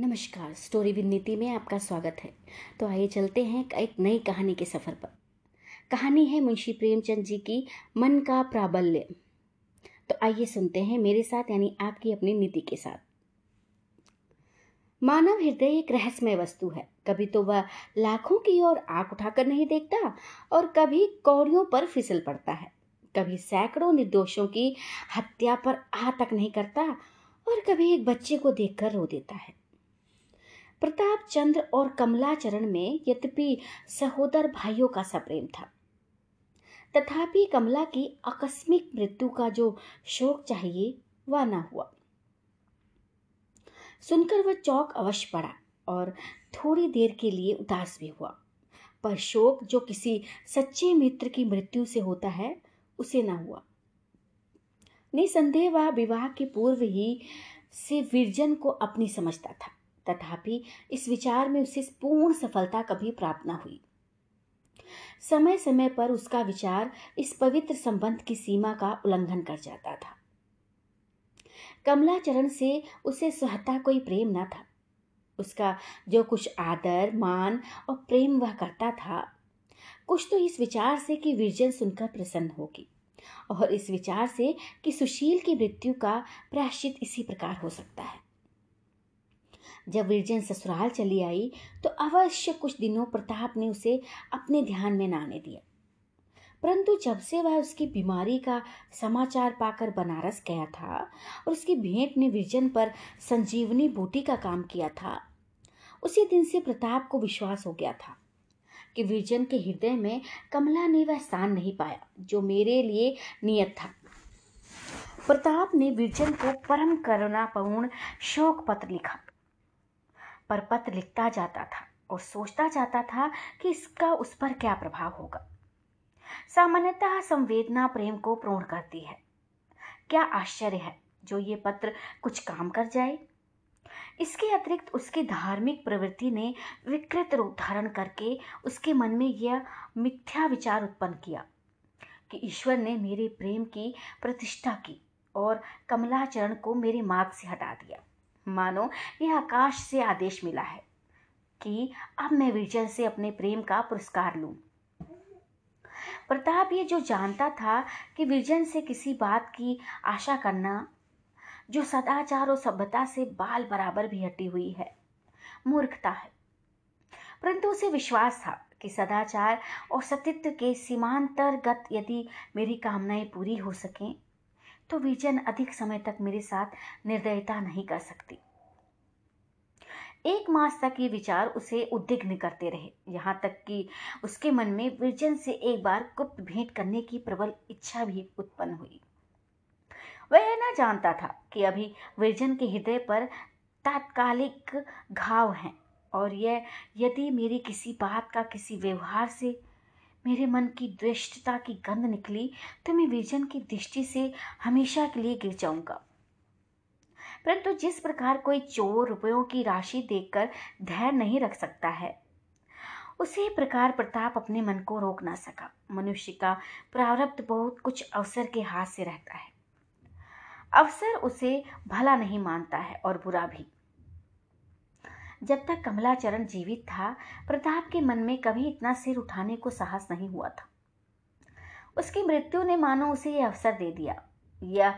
नमस्कार, story with नीति में आपका स्वागत है। तो आइए चलते हैं एक नई कहानी के सफ़र पर। कहानी है मुंशी प्रेमचंद जी की मन का प्राबल्य। तो आइए सुनते हैं मेरे साथ, यानी आपकी अपनी नीति के साथ। मानव हृदय एक रहस्यमय वस्तु है। कभी तो वह लाखों की ओर आँख उठाकर नहीं देखता और कभी कौड़ियों पर फिसल पड़ता है। कभी सैकड़ों निर्दोषों की हत्या पर आ तक नहीं करता और कभी एक बच्चे को देखकर रो देता है। प्रताप चंद्र और कमलाचरण में यद्यपि सहोदर भाइयों का सप्रेम था, तथापि कमला की आकस्मिक मृत्यु का जो शोक चाहिए वह न हुआ। सुनकर वह चौक अवश्य पड़ा और थोड़ी देर के लिए उदास भी हुआ, पर शोक जो किसी सच्चे मित्र की मृत्यु से होता है, उसे न हुआ। निसंदेह वह विवाह के पूर्व ही से विरजन को अपनी समझता था। तथापि इस विचार में उसे पूर्ण सफलता कभी प्राप्त न हुई। समय समय पर उसका विचार इस पवित्र संबंध की सीमा का उल्लंघन कर जाता था। कमलाचरण से उसे सहता कोई प्रेम न था। उसका जो कुछ आदर, मान और प्रेम वह करता था, कुछ तो इस विचार से कि विरजन सुनकर प्रसन्न होगी और इस विचार से कि सुशील की मृत्यु का प्रायश्चित इसी प्रकार हो सकता है। जब विरजन ससुराल चली आई तो अवश्य कुछ दिनों प्रताप ने उसे अपने ध्यान में न आने दिया। परंतु जब से वह उसकी बीमारी का समाचार पाकर बनारस गया था और उसकी भेंट ने विरजन पर संजीवनी बूटी का काम किया था, उसी दिन से प्रताप को विश्वास हो गया था कि विरजन के हृदय में कमला ने वह स्थान नहीं पाया, जो मेरे लिए नियत था। प्रताप ने विरजन को परम करुणापूर्ण शोक पत्र लिखा। पर पत्र लिखता जाता था और सोचता जाता था कि इसका उस पर क्या प्रभाव होगा। सामान्यतः संवेदना प्रेम को प्रोण करती है। क्या आश्चर्य है जो ये पत्र कुछ काम कर जाए? इसके अतिरिक्त उसकी धार्मिक प्रवृत्ति ने विकृत रूप धारण करके उसके मन में यह मिथ्या विचार उत्पन्न किया कि ईश्वर ने मेरे प्रेम की प्रतिष्ठा की और कमलाचरण को मेरे मार्ग से हटा दिया। मानो यह आकाश से आदेश मिला है कि अब मैं विजय से अपने प्रेम का पुरस्कार लूँ। प्रताप ये जो जानता था कि विजन से किसी बात की आशा करना, जो सदाचार और सभ्यता से बाल बराबर भी हटी हुई है, मूर्खता है। परंतु उसे विश्वास था कि सदाचार और सतित्व के सीमांतर्गत यदि मेरी कामनाएँ पूरी हो सकें तो विजन अधिक समय तक मेरे साथ निर्दयता नहीं कर सकती। एक मास तक ये विचार उसे उद्विग्न करते रहे। यहाँ तक कि उसके मन में विरजन से एक बार गुप्त भेंट करने की प्रबल इच्छा भी उत्पन्न हुई। वह न जानता था कि अभी विरजन के हृदय पर तात्कालिक घाव हैं और यह, यदि मेरी किसी बात का किसी व्यवहार से मेरे मन की दृष्टता की गंध निकली तो मैं विजन की दृष्टि से हमेशा के लिए गिर जाऊँगा। परंतु जिस प्रकार कोई चोर रुपयों की राशि देखकर धैर्य नहीं रख सकता है, उसी प्रकार प्रताप अपने मन को रोक ना सका। मनुष्य का प्रारब्ध बहुत कुछ अवसर के हाथ से रहता है। अवसर उसे भला नहीं मानता है और बुरा भी। जब तक कमलाचरण जीवित था, प्रताप के मन में कभी इतना सिर उठाने को साहस नहीं हुआ था। उसकी मृत्यु ने मानो उसे यह अवसर दे दिया। यह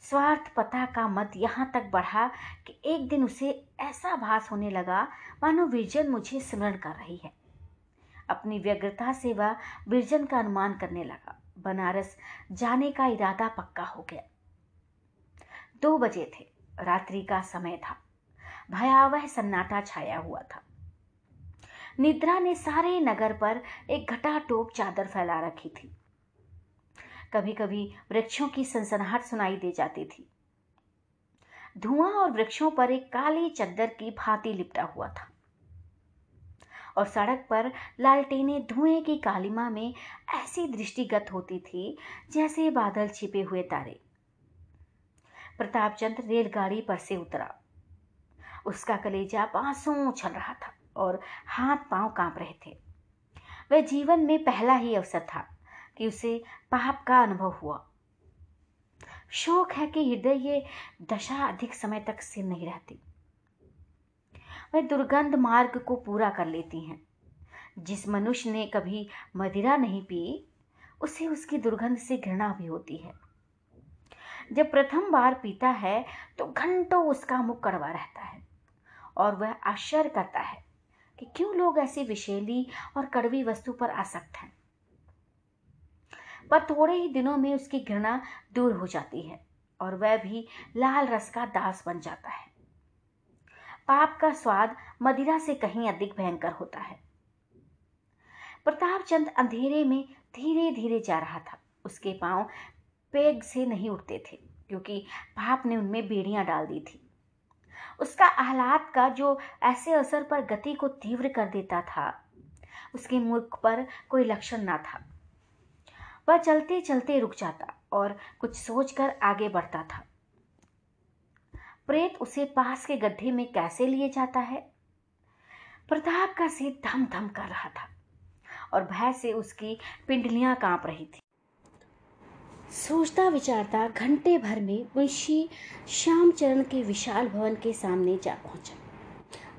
स्वार्थ पता का मत यहाँ तक बढ़ा कि एक दिन उसे ऐसा भास होने लगा, मानो विरजन मुझे स्मरण कर रही है। अपनी व्यग्रता से वह विरजन का अनुमान करने लगा। बनारस जाने का इरादा पक्का हो गया। दो बजे थे, रात्रि का समय था। भयावह सन्नाटा छाया हुआ था। निद्रा ने सारे नगर पर एक घटा टोप चादर फैला रखी थी। कभी कभी वृक्षों की सनसनाहट सुनाई दे जाती थी। धुआँ और वृक्षों पर एक काली चद्दर की भांति लिपटा हुआ था। और सड़क पर लालटेने धुएँ की कालिमा में ऐसी दृष्टिगत होती थी, जैसे बादल छिपे हुए तारे। प्रतापचंद रेलगाड़ी पर से उतरा। उसका कलेजा बांसों उछल रहा था और हाथ पाँव काँप रहे थे। वह जीवन में पहला ही अवसर था कि उसे पाप का अनुभव हुआ। शोक है कि हृदय ये दशा अधिक समय तक सिर नहीं रहती। वह दुर्गंध मार्ग को पूरा कर लेती हैं। जिस मनुष्य ने कभी मदिरा नहीं पी, उसे उसकी दुर्गंध से घृणा भी होती है। जब प्रथम बार पीता है तो घंटों उसका मुख कड़वा रहता है। और वह आश्चर्य करता है कि क्यों लोग ऐसी विषैली और कड़वी वस्तु पर आसक्त हैं। पर थोड़े ही दिनों में उसकी घृणा दूर हो जाती है और वह भी लाल रस का दास बन जाता है। पाप का स्वाद मदिरा से कहीं अधिक भयंकर होता है। प्रताप चंद अंधेरे में धीरे धीरे जा रहा था। उसके पाँव पेग से नहीं उठते थे, क्योंकि पाप ने उनमें बेड़ियाँ डाल दी थी। उसका आह्लाद का जो ऐसे असर पर गति को तीव्र कर देता था, उसके मुख पर कोई लक्षण ना था। वह चलते चलते रुक जाता और कुछ सोचकर आगे बढ़ता था। प्रेत उसे पास के गड्ढे में कैसे लिए जाता है? प्रताप का सिर धम धम कर रहा था और भय से उसकी पिंडलियाँ काँप रही थी। सोचता विचारता घंटे भर में मुंशी श्यामचरण के विशाल भवन के सामने जा पहुँचा।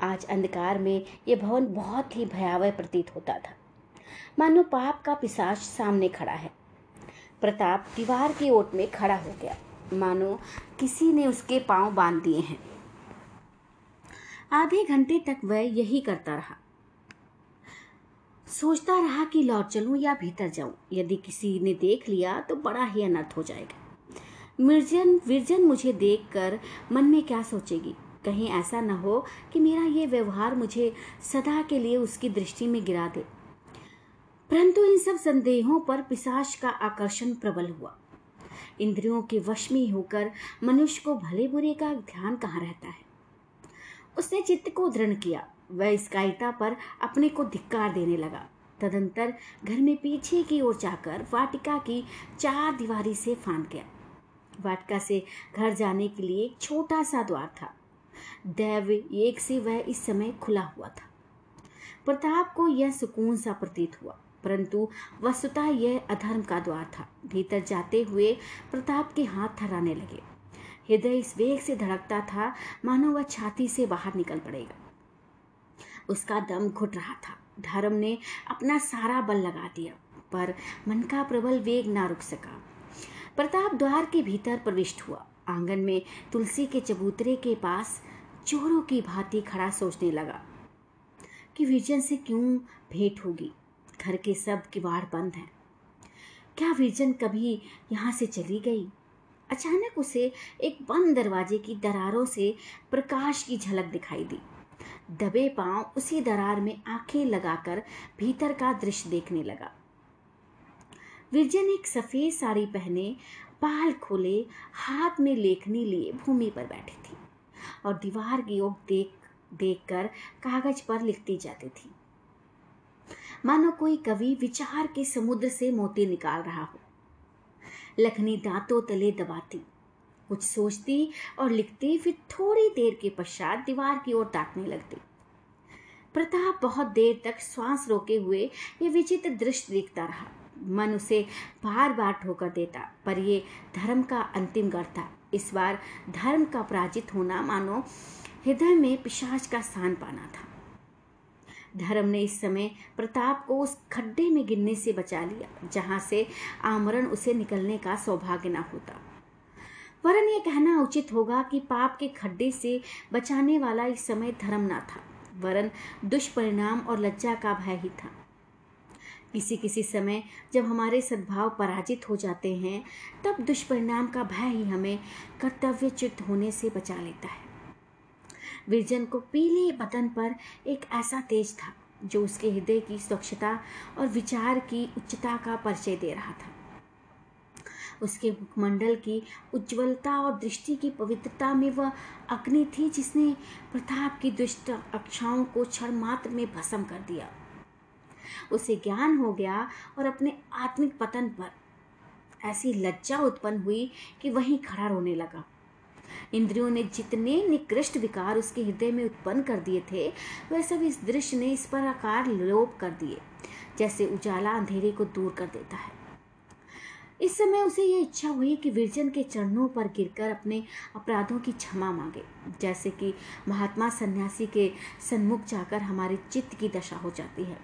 आज अंधकार में यह भवन बहुत ही भयावह प्रतीत होता था। मानो पाप का पिसाच सामने खड़ा है। प्रताप दीवार की ओट में खड़ा हो गया। मानो किसी ने उसके पाँव बाँध दिए हैं। आधे घंटे तक वह यही करता रहा। सोचता रहा कि लौट चलूँ या भीतर जाऊँ। यदि किसी ने देख लिया तो बड़ा ही अनर्थ हो जाएगा। मिर्जन, विरजन मुझे देखकर मन में क्या सोचेगी? कहीं ऐसा न हो कि मेरा ये व्यवहार मुझे सदा के लिए उसकी दृष्टि में गिरा दे। परंतु इन सब संदेहों पर पिशाच का आकर्षण प्रबल हुआ। इंद्रियों के वश में होकर मनुष्य को भले बुरे का ध्यान कहाँ रहता है? उसने चित्त को दृढ़ किया। वह इस कायिता पर अपने को धिक्कार देने लगा। तदंतर घर में पीछे की ओर जाकर वाटिका की चार दीवारी से फांद गया। वाटिका से घर जाने के लिए एक छोटा सा द्वार था। दैव एक से वह इस समय खुला हुआ था। प्रताप को यह सुकून सा प्रतीत हुआ, परंतु वस्तुतः यह अधर्म का द्वार था। भीतर जाते हुए प्रताप के हाथ थराने लगे। हृदय इस वेग से धड़कता था, मानो वह छाती से बाहर निकल पड़ेगा। उसका दम घुट रहा था। धर्म ने अपना सारा बल लगा दिया, पर मन का प्रबल वेग ना रुक सका। प्रताप द्वार के भीतर प्रविष्ट हुआ। आँगन में तुलसी के चबूतरे के पास चोरों की भांति खड़ा सोचने लगा कि विजन से क्यों भेंट होगी? घर के सब किवाड़ बंद हैं। क्या विजन कभी यहाँ से चली गई? अचानक उसे एक बंद दरवाजे की दरारों से प्रकाश की झलक दिखाई दी। दबे पाँव उसी दरार में आँखें लगाकर भीतर का दृश्य देखने लगा। विरजन एक सफ़ेद साड़ी पहने बाल खोले हाथ में लेखनी लिए भूमि पर बैठी थी और दीवार की ओर देख देख कर कागज़ पर लिखती जाती थी। मानो कोई कवि विचार के समुद्र से मोती निकाल रहा हो। लखनी दांतों तले दबाती। कुछ सोचती और लिखती, फिर थोड़ी देर के पश्चात दीवार की ओर ताकने लगती। प्रताप बहुत देर तक श्वास रोके हुए ये विचित्र दृश्य देखता रहा। मन उसे बार बार ठोकर देता, पर ये धर्म का अंतिम गढ़ था। इस बार धर्म का पराजित होना, मानो हृदय में पिशाच का स्थान पाना था। धर्म ने इस समय प्रताप को उस खड्डे में गिरने से बचा लिया, जहाँ से आमरण उसे निकलने का सौभाग्य न होता। वरन ये कहना उचित होगा कि पाप के खड्डे से बचाने वाला इस समय धर्म ना था, वरन दुष्परिणाम और लज्जा का भय ही था। किसी किसी समय जब हमारे सद्भाव पराजित हो जाते हैं, तब दुष्परिणाम का भय ही हमें कर्तव्यच्युत होने से बचा लेता है। विरजन को पीले बदन पर एक ऐसा तेज था, जो उसके हृदय की स्वच्छता और विचार की उच्चता का परिचय दे रहा था। उसके मुखमंडल की उज्ज्वलता और दृष्टि की पवित्रता में वह अग्नि थी जिसने प्रताप की दुष्ट अक्षाओं को क्षण मात्र में भस्म कर दिया। उसे ज्ञान हो गया और अपने आत्मिक पतन पर ऐसी लज्जा उत्पन्न हुई कि वहीं खड़ा रोने लगा। इंद्रियों ने जितने निकृष्ट विकार उसके हृदय में उत्पन्न कर दिए थे, वह सब इस दृश्य ने इस पर आकार लोप कर दिए, जैसे उजाला अंधेरे को दूर कर देता है। इस समय उसे यह इच्छा हुई कि विरजन के चरणों पर गिरकर अपने अपराधों की क्षमा मांगे, जैसे कि महात्मा सन्यासी के सन्मुख जाकर हमारे चित्त की दशा हो जाती है।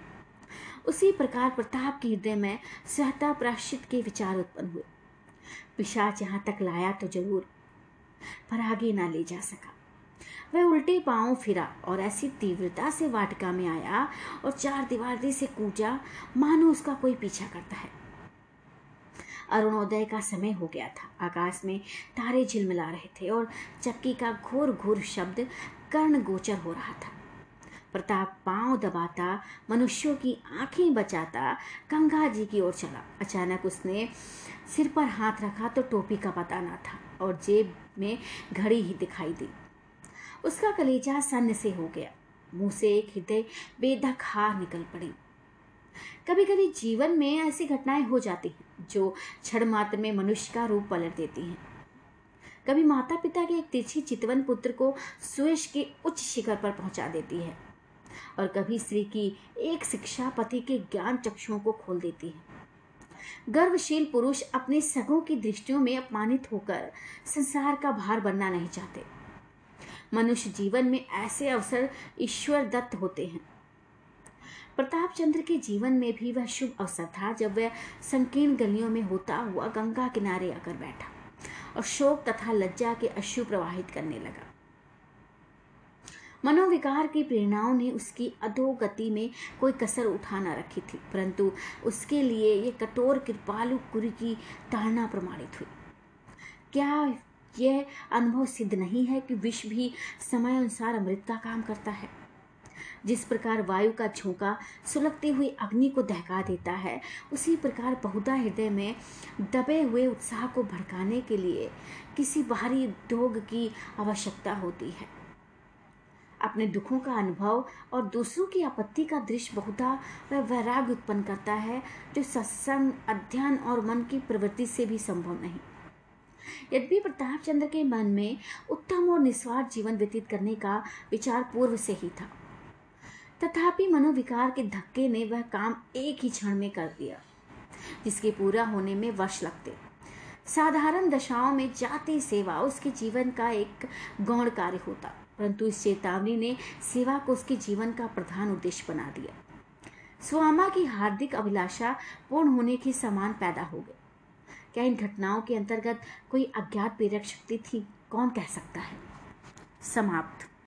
उसी प्रकार प्रताप के हृदय में सहता प्राश्चित के विचार उत्पन्न हुए। पिशाच यहाँ तक लाया तो ज़रूर, पर आगे ना ले जा सका। वह उल्टे पाँव फिरा और ऐसी तीव्रता से वाटिका में आया और चार दीवारी से कूचा मानो उसका कोई पीछा करता है। अरुणोदय का समय हो गया था। आकाश में तारे झिलमिला रहे थे और चक्की का घोर घोर शब्द कर्ण गोचर हो रहा था। प्रताप पाँव दबाता, मनुष्यों की आँखें बचाता, गंगा जी की ओर चला। अचानक उसने सिर पर हाथ रखा तो टोपी का पता ना था और जेब में घड़ी ही दिखाई दी। उसका कलेजा सन्न से हो गया। मुँह से एक हृदय बेधक हार निकल पड़ी। कभी कभी जीवन में ऐसी घटनाएँ हो जाती हैं, जो क्षण मात्र में मनुष्य का रूप पलट देती हैं। कभी माता पिता के एक तिरछी चितवन पुत्र को सुयश के उच्च शिखर पर पहुँचा देती है, और कभी स्त्री की एक शिक्षा पति के ज्ञान चक्षुओं को खोल देती है। गर्वशील पुरुष अपने सगों की दृष्टियों में अपमानित होकर संसार का भार बनना नहीं चाहते। मनुष्य जीवन में ऐसे अवसर ईश्वर दत्त होते हैं। प्रताप चंद्र के जीवन में भी वह शुभ अवसर था जब वह संकीर्ण गलियों में होता हुआ गंगा किनारे आकर बैठा और शोक तथा लज्जा के अश्रु प्रवाहित करने लगा। मनोविकार की प्रेरणाओं ने उसकी अधोगति में कोई कसर उठा न रखी थी, परंतु उसके लिए ये कठोर कृपालु कुरी की ताड़ना प्रमाणित हुई। क्या यह अनुभव सिद्ध नहीं है कि विष भी समय अनुसार अमृत का काम करता है? जिस प्रकार वायु का झोंका सुलगती हुई अग्नि को दहका देता है, उसी प्रकार बहुधा हृदय में दबे हुए उत्साह को भड़काने के लिए किसी बाहरी उद्योग की आवश्यकता होती है। अपने दुखों का अनुभव और दूसरों की आपत्ति का दृश्य बहुधा वह वैराग्य उत्पन्न करता है, जो सत्संग, अध्ययन और मन की प्रवृत्ति से भी संभव नहीं। यद्यपि प्रताप चंद्र के मन में उत्तम और निस्वार्थ जीवन व्यतीत करने का विचार पूर्व से ही था। तथापि मनोविकार के धक्के ने वह काम एक ही क्षण में कर दिया, जिसके पूरा होने में वर्ष लगते। साधारण दशाओं में जाति सेवा उसके जीवन का एक गौण कार्य होता, परंतु इस चेतावनी ने सेवा को उसके जीवन का प्रधान उद्देश्य बना दिया। स्वामा की हार्दिक अभिलाषा पूर्ण होने के समान पैदा हो गई। क्या इन घटनाओं के अंतर्गत कोई अज्ञात प्रेरक शक्ति थी? कौन कह सकता है? समाप्त।